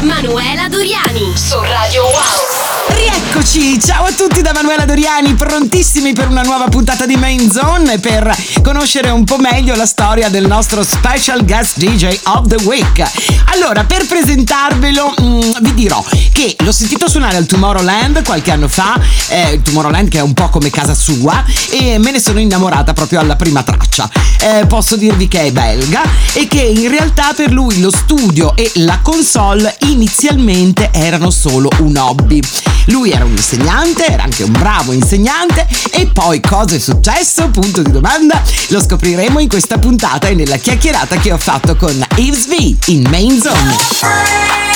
Manuela Doriani su Radio Wow. Rieccoci, ciao a tutti da Manuela Doriani, prontissimi per una nuova puntata di Main Zone per conoscere un po' meglio la storia del nostro special guest DJ of the week. Allora, per presentarvelo mm, vi dirò che l'ho sentito suonare al Tomorrowland qualche anno fa, eh, Tomorrowland che è un po' come casa sua e me ne sono innamorata proprio alla prima traccia. Eh, posso dirvi che è belga e che in realtà per lui lo studio e la console inizialmente erano solo un hobby. Lui era un insegnante, era anche un bravo insegnante e poi cosa è successo? Punto di domanda. Lo scopriremo in questa puntata e nella chiacchierata che ho fatto con Yves V in Main Zone.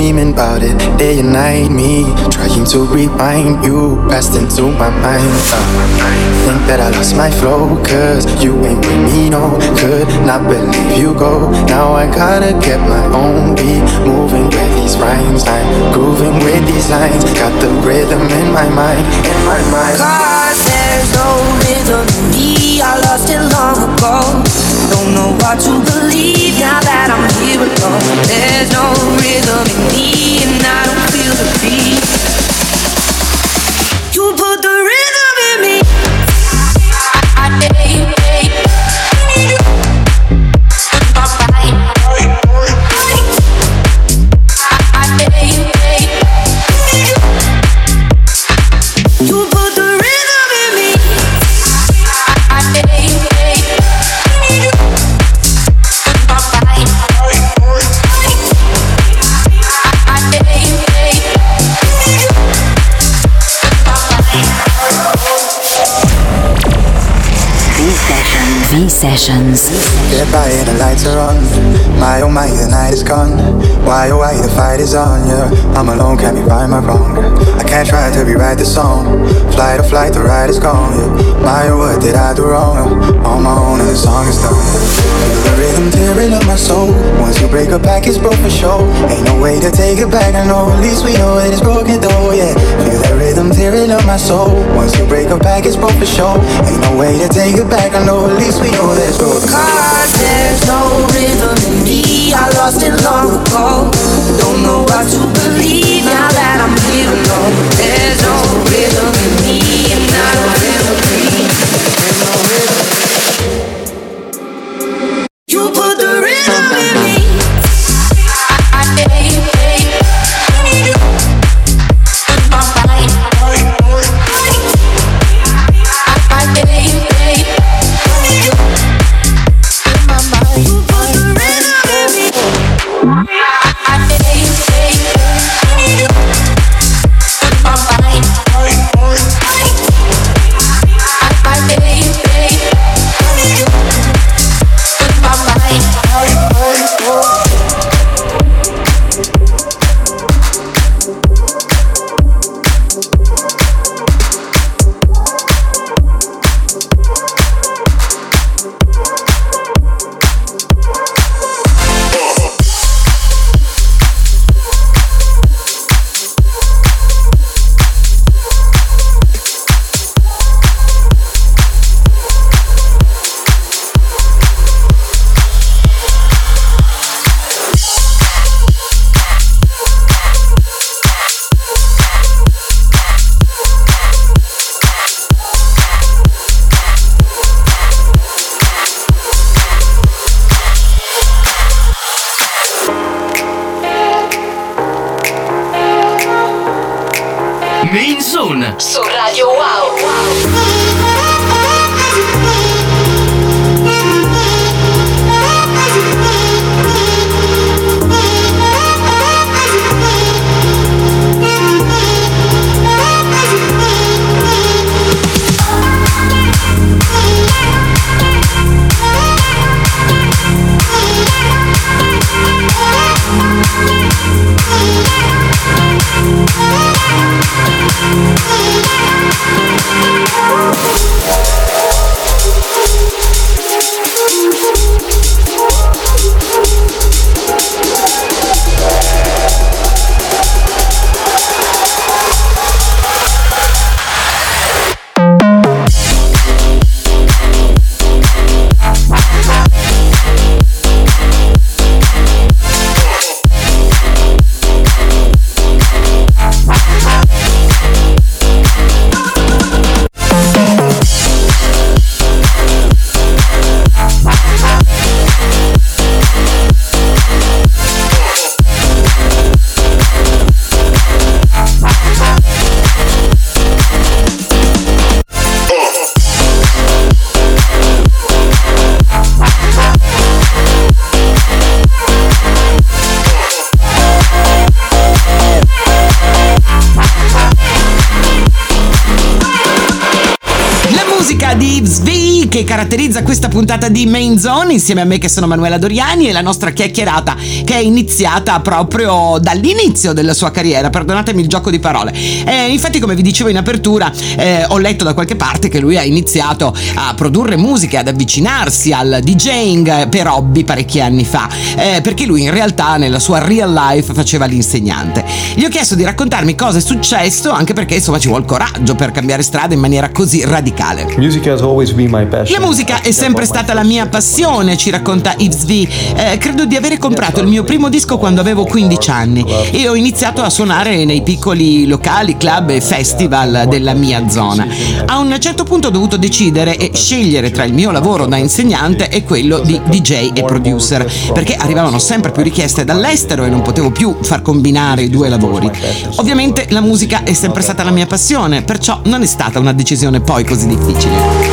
dreaming about it day and night. Me trying to rewind you, passed into my mind. Uh, think that I lost my flow, cause you ain't with me, no. Could not believe you go. Now I gotta get my own beat, moving with these rhymes. I'm grooving with these lines, got the rhythm in my mind, in my mind. There's no rhythm in me, I lost it long ago. Don't know what to believe now that I'm here alone. There's no rhythm in me, Sessions. Get by, the lights are on. My oh my, the night is gone. Why oh why, the fight is on. Yeah, I'm alone, can't be right, my wrong. I can't try to rewrite the song. Fly to flight, the ride is gone. Yeah, my oh, what did I do wrong? On my own, and the song is done. The rhythm tearing up my soul. Once you break a back, it's broke for sure. Ain't no way to take it back. I know, at least we know that it's broken though. Yeah, feel rhythm tearing up my soul. Once you break a back, it's broke for sure. Ain't no way to take it back. I know, at least we know there's Cause there's no rhythm in me I lost it long ago Don't know what to believe Now that I'm here alone che caratterizza questa puntata di Main Zone insieme a me che sono Manuela Doriani e la nostra chiacchierata che è iniziata proprio dall'inizio della sua carriera, perdonatemi il gioco di parole. Eh, infatti come vi dicevo in apertura eh, ho letto da qualche parte che lui ha iniziato a produrre musiche, ad avvicinarsi al DJing per hobby parecchi anni fa, eh, perché lui in realtà nella sua real life faceva l'insegnante. Gli ho chiesto di raccontarmi cosa è successo anche perché insomma ci vuole coraggio per cambiare strada in maniera così radicale. Music has always been my passion. La musica è sempre stata la mia passione, ci racconta Yves V. Eh, credo di avere comprato il mio primo disco quando avevo 15 anni e ho iniziato a suonare nei piccoli locali, club e festival della mia zona. A un certo punto ho dovuto decidere e scegliere tra il mio lavoro da insegnante e quello di DJ e producer, perché arrivavano sempre più richieste dall'estero e non potevo più far combinare i due lavori. Ovviamente la musica è sempre stata la mia passione, perciò non è stata una decisione poi così difficile.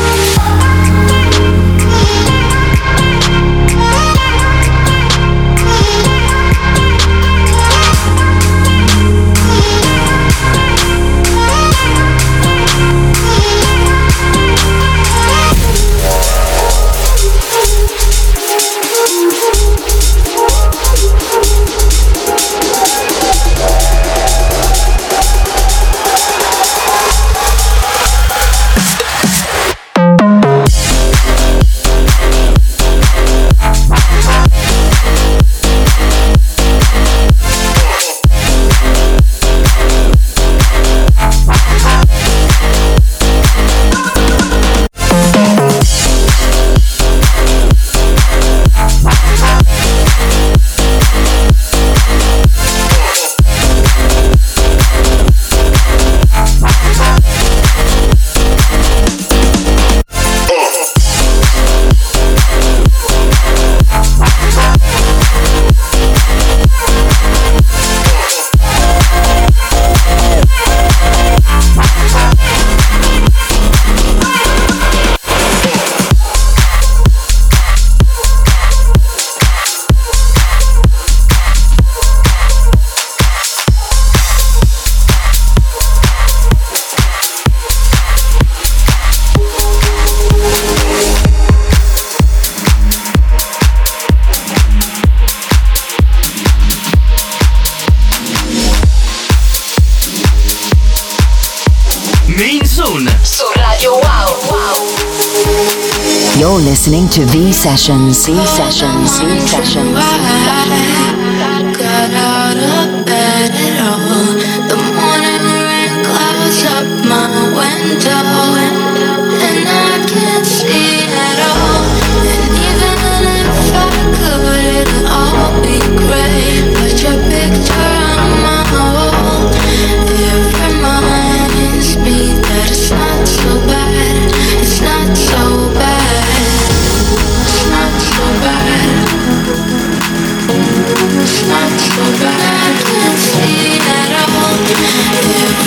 You're listening to V Sessions. V Sessions. V Sessions. Got out of bed at all. The morning rain clouds up my window, Yeah.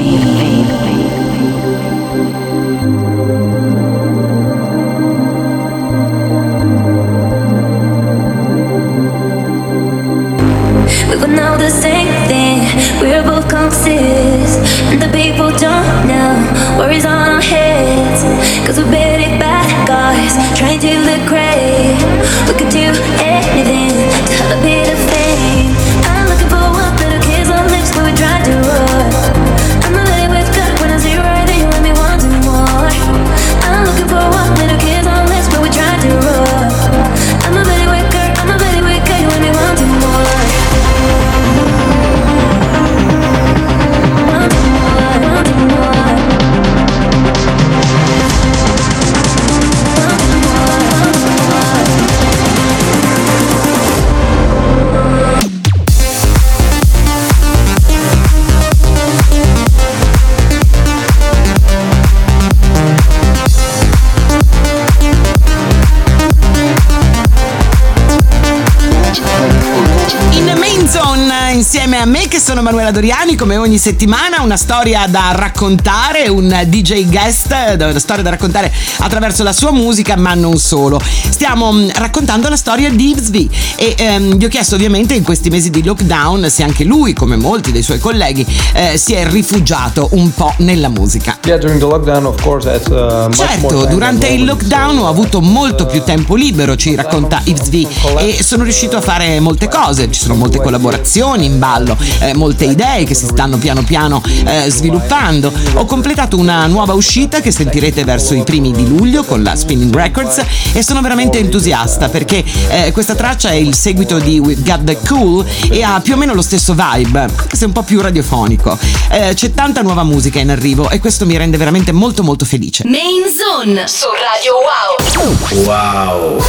insieme a me che sono Manuela Doriani come ogni settimana una storia da raccontare, un DJ guest, una storia da raccontare attraverso la sua musica ma non solo. Stiamo mm, raccontando la storia di V e ehm, gli ho chiesto ovviamente in questi mesi di lockdown se anche lui come molti dei suoi colleghi eh, si è rifugiato un po' nella musica. Yeah, uh, Certo, durante il lockdown ho avuto molto più tempo libero, ci racconta V, e sono riuscito a fare molte cose, ci sono molte collaborazioni in ballo, eh, molte idee che si stanno piano piano eh, sviluppando. Ho completato una nuova uscita che sentirete verso i primi di luglio con la Spinning Records e sono veramente entusiasta perché eh, questa traccia è il seguito di We Got The Cool e ha più o meno lo stesso vibe, anche se un po' più radiofonico. Eh, c'è tanta nuova musica in arrivo e questo mi rende veramente molto molto felice. Main Zone su Radio Wow. Wow.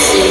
someone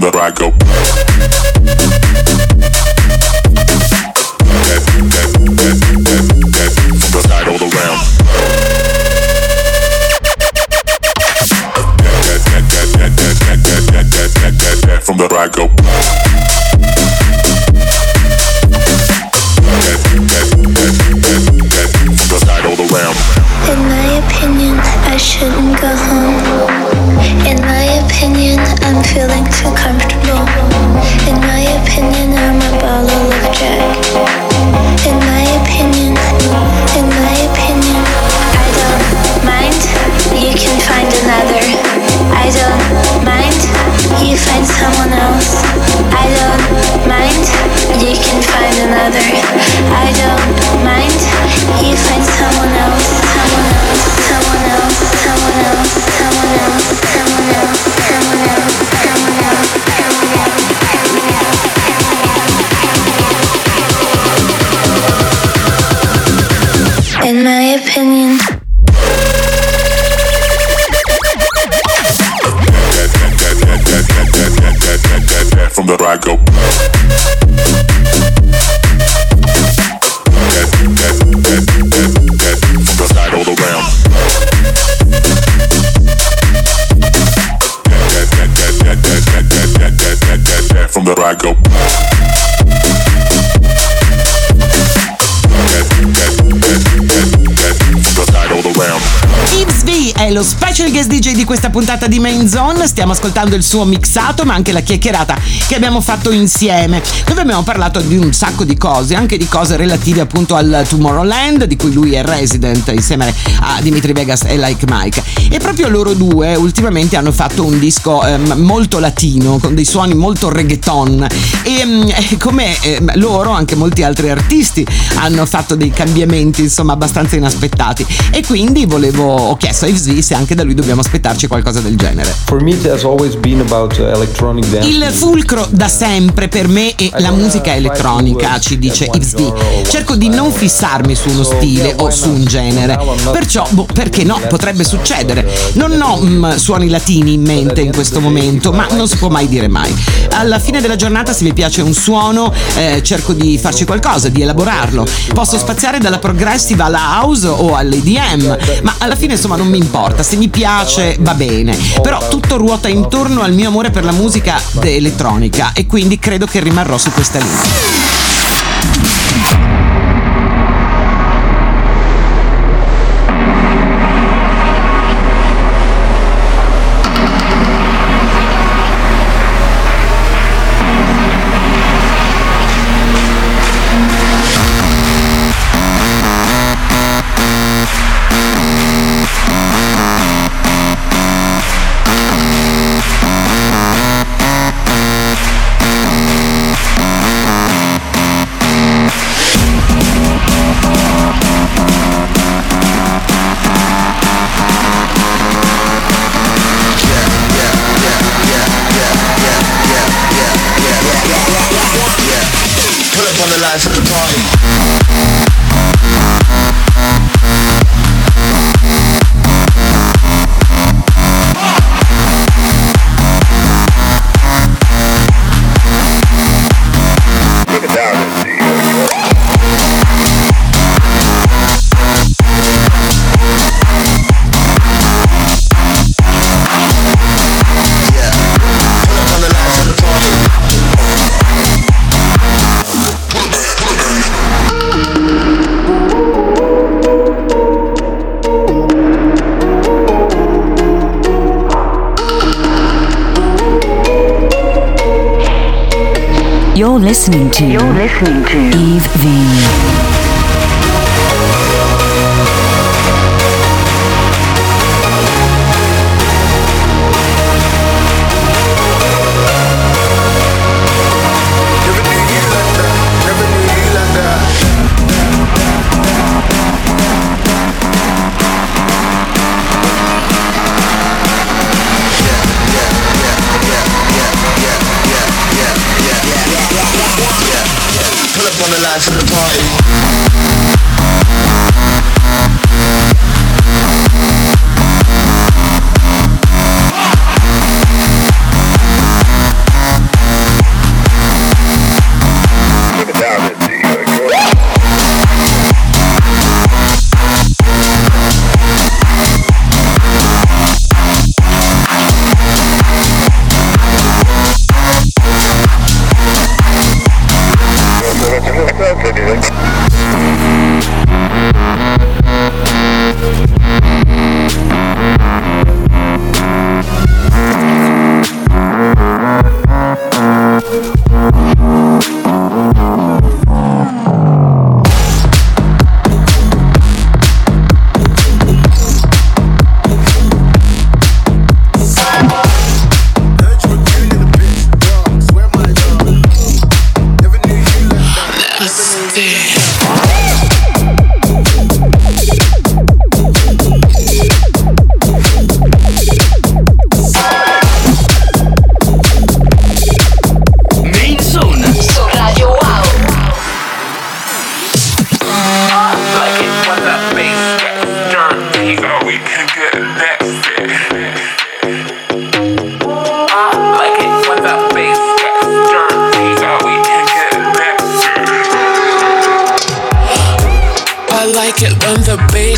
from the back go. further I go. Lo special guest DJ di questa puntata di Main Zone. Stiamo ascoltando il suo mixato, ma anche la chiacchierata che abbiamo fatto insieme, dove abbiamo parlato di un sacco di cose, anche di cose relative appunto al Tomorrowland, di cui lui è resident insieme a Dimitri Vegas e Like Mike. E proprio loro due ultimamente hanno fatto un disco ehm, molto latino, con dei suoni molto reggaeton. E ehm, come ehm, loro, anche molti altri artisti hanno fatto dei cambiamenti, insomma, abbastanza inaspettati. E quindi volevo, ho chiesto a Yves V se anche da lui dobbiamo aspettarci qualcosa del genere. Uh. Il fulcro da sempre per me è la musica elettronica, ci dice V. Cerco di non fissarmi su uno stile o su un genere. Perciò, boh, perché no? Potrebbe succedere. Non ho mm, suoni latini in mente in questo momento, ma non si può mai dire mai. Alla fine della giornata, se mi piace un suono, eh, cerco di farci qualcosa, di elaborarlo. Posso spaziare dalla progressive alla house o all'EDM, ma alla fine insomma non mi importa. Se mi piace va bene. Però tutto ruota intorno al mio amore per la musica elettronica e quindi credo che rimarrò su questa linea.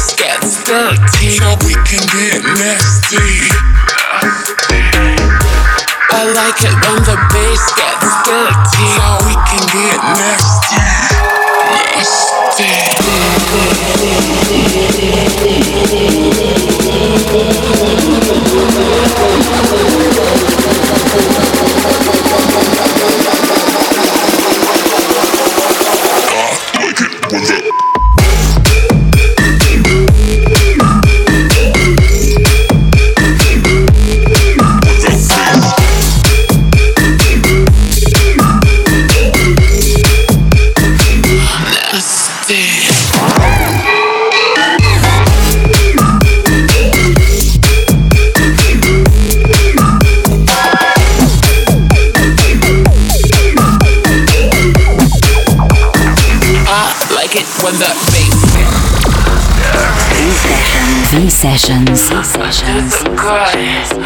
just gets dirty. Now we can get nasty. I like it when the bass gets dirty. Now we can get nasty. Nasty. sessions. sessions.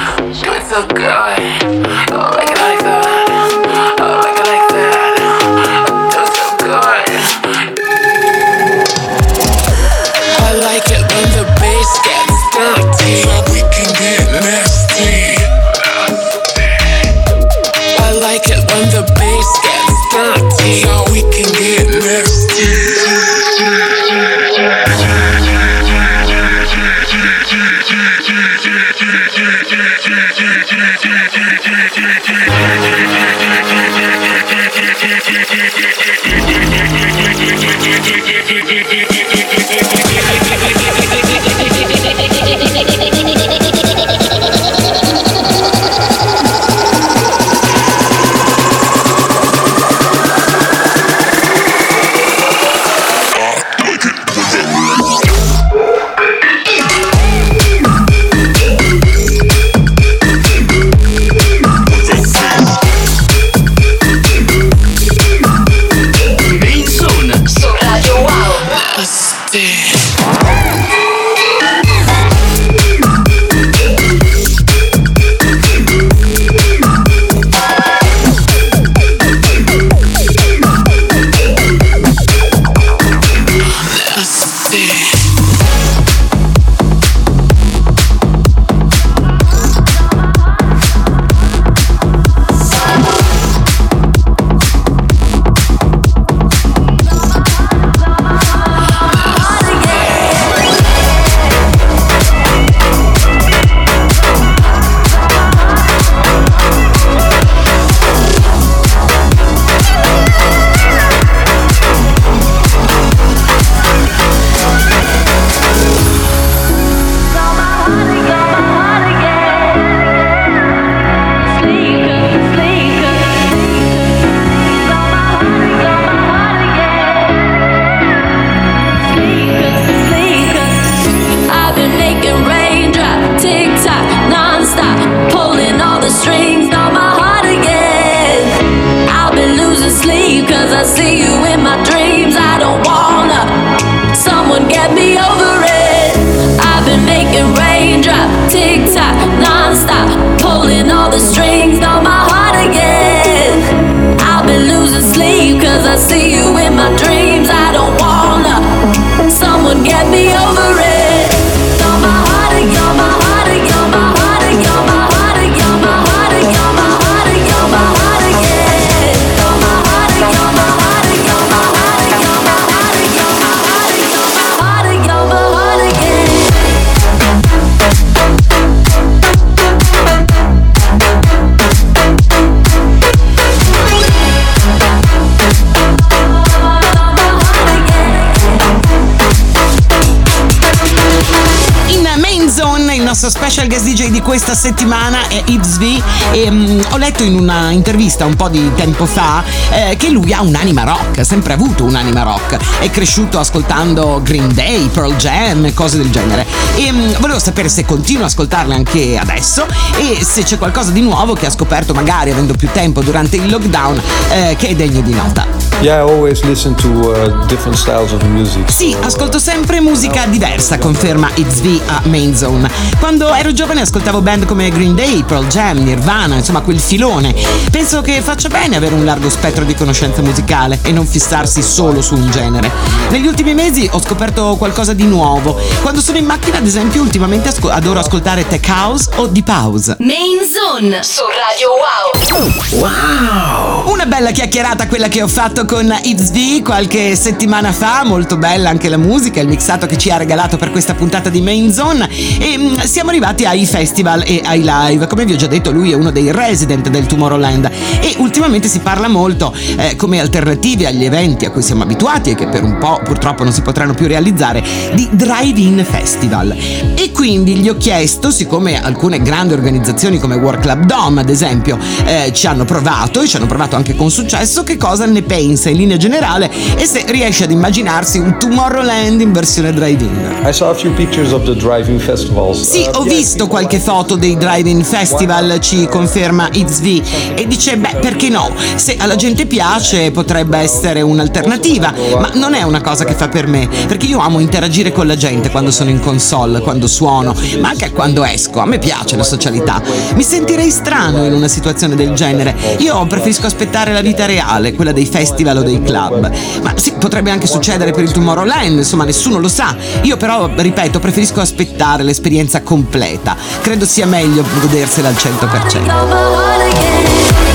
Special guest DJ di questa settimana è Yves V e um, ho letto in una intervista un po' di tempo fa eh, che lui ha un'anima rock, ha sempre avuto un'anima rock, è cresciuto ascoltando Green Day, Pearl Jam e cose del genere e um, volevo sapere se continua a ascoltarle anche adesso e se c'è qualcosa di nuovo che ha scoperto magari avendo più tempo durante il lockdown eh, che è degno di nota. Yeah, to uh. Sì, ascolto sempre musica diversa, conferma It's V a Main Zone. Quando ero giovane ascoltavo band come Green Day, Pearl Jam, Nirvana, insomma quel filone. Penso che faccia bene avere un largo spettro di conoscenza musicale e non fissarsi solo su un genere. Negli ultimi mesi ho scoperto qualcosa di nuovo. Quando sono in macchina, ad esempio, ultimamente asco- adoro ascoltare tech house o deep house. Main Zone su Radio Wow. Wow! Una bella chiacchierata quella che ho fatto con It's V qualche settimana fa, molto bella anche la musica, il mixato che ci ha regalato per questa puntata di Main Zone e mm, siamo arrivati ai festival e ai live. Come vi ho già detto, lui è uno dei resident del Tomorrowland e ultimamente si parla molto eh, come alternative agli eventi a cui siamo abituati e che per un po' purtroppo non si potranno più realizzare di drive-in festival. E quindi gli ho chiesto, siccome alcune grandi organizzazioni come World Club Dome ad esempio eh, ci hanno provato e ci hanno provato anche con successo, che cosa ne pensa in linea generale e se riesce ad immaginarsi un Tomorrowland in versione drive-in. I saw a few pictures of the driving festivals. Sì, Ho visto qualche foto dei drive-in festival, ci conferma XV, e dice, beh, perché no? Se alla gente piace potrebbe essere un'alternativa, ma non è una cosa che fa per me, perché io amo interagire con la gente quando sono in console, quando suono, ma anche quando esco, a me piace la socialità. Mi sentirei strano in una situazione del genere, io preferisco aspettare la vita reale, quella dei festival o dei club. Ma sì, potrebbe anche succedere per il Tomorrowland, insomma, nessuno lo sa. Io però, ripeto, preferisco aspettare l'esperienza completa. Credo sia meglio godersela al 100%.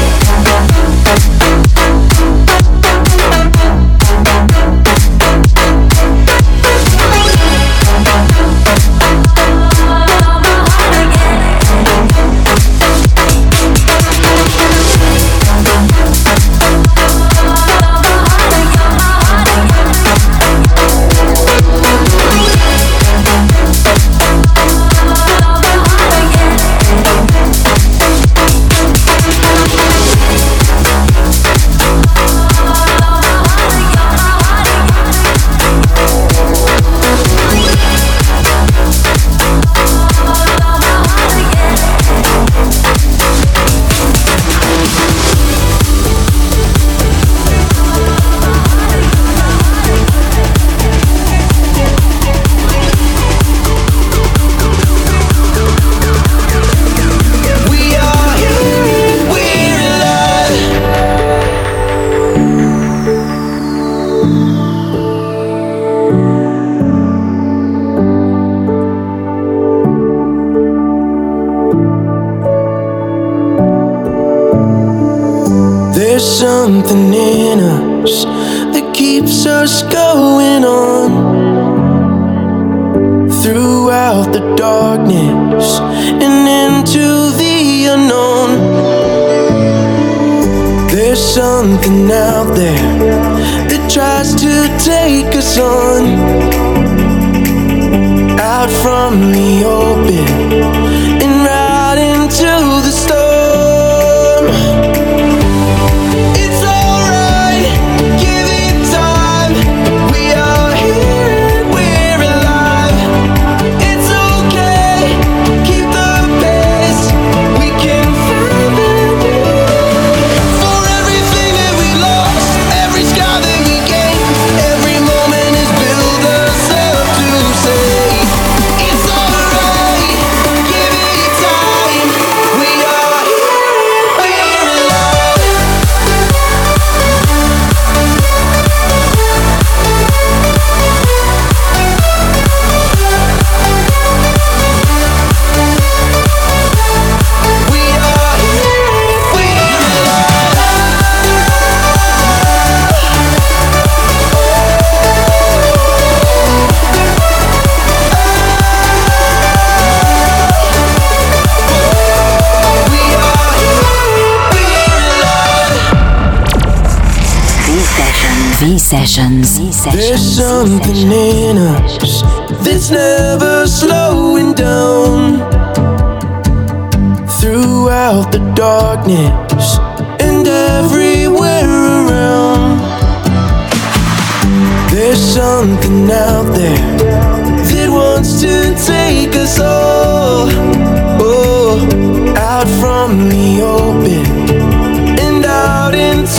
Sessions. There's something in us that's never slowing down. throughout the darkness and everywhere around. There's something out there that wants to take us all, oh, out from the open and out into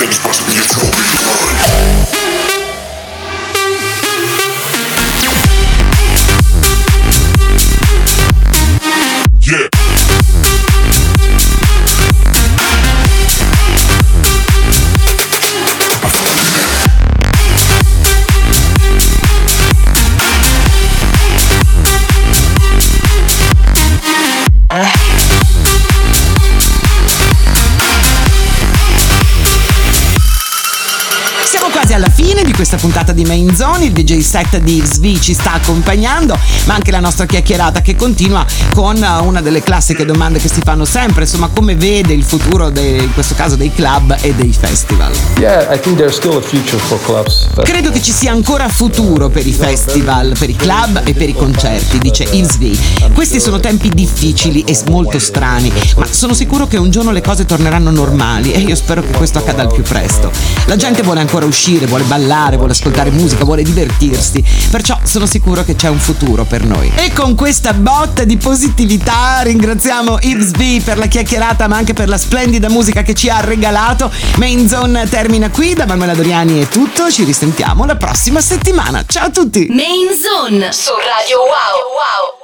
That was be a trophy. Fine di questa puntata di Main Zone. Il DJ set di SV ci sta accompagnando, ma anche la nostra chiacchierata che continua con una delle classiche domande che si fanno sempre, insomma, come vede il futuro dei, in questo caso dei club e dei festival. Yeah, I think there's still a future for clubs. Credo che ci sia ancora futuro per i festival, per i club e per i concerti, dice V. Questi sono tempi difficili e molto strani, ma sono sicuro che un giorno le cose torneranno normali e io spero che questo accada al più presto. La gente vuole ancora uscire, vuole ballare, vuole ascoltare musica, vuole divertirsi, perciò sono sicuro che c'è un futuro per noi. E con questa botta di positività ringraziamo V per la chiacchierata ma anche per la splendida musica che ci ha regalato. Main Zone termina qui, da Manuela Doriani è tutto, ci risentiamo la prossima settimana. Ciao a tutti! Main Zone su Radio Wow. wow.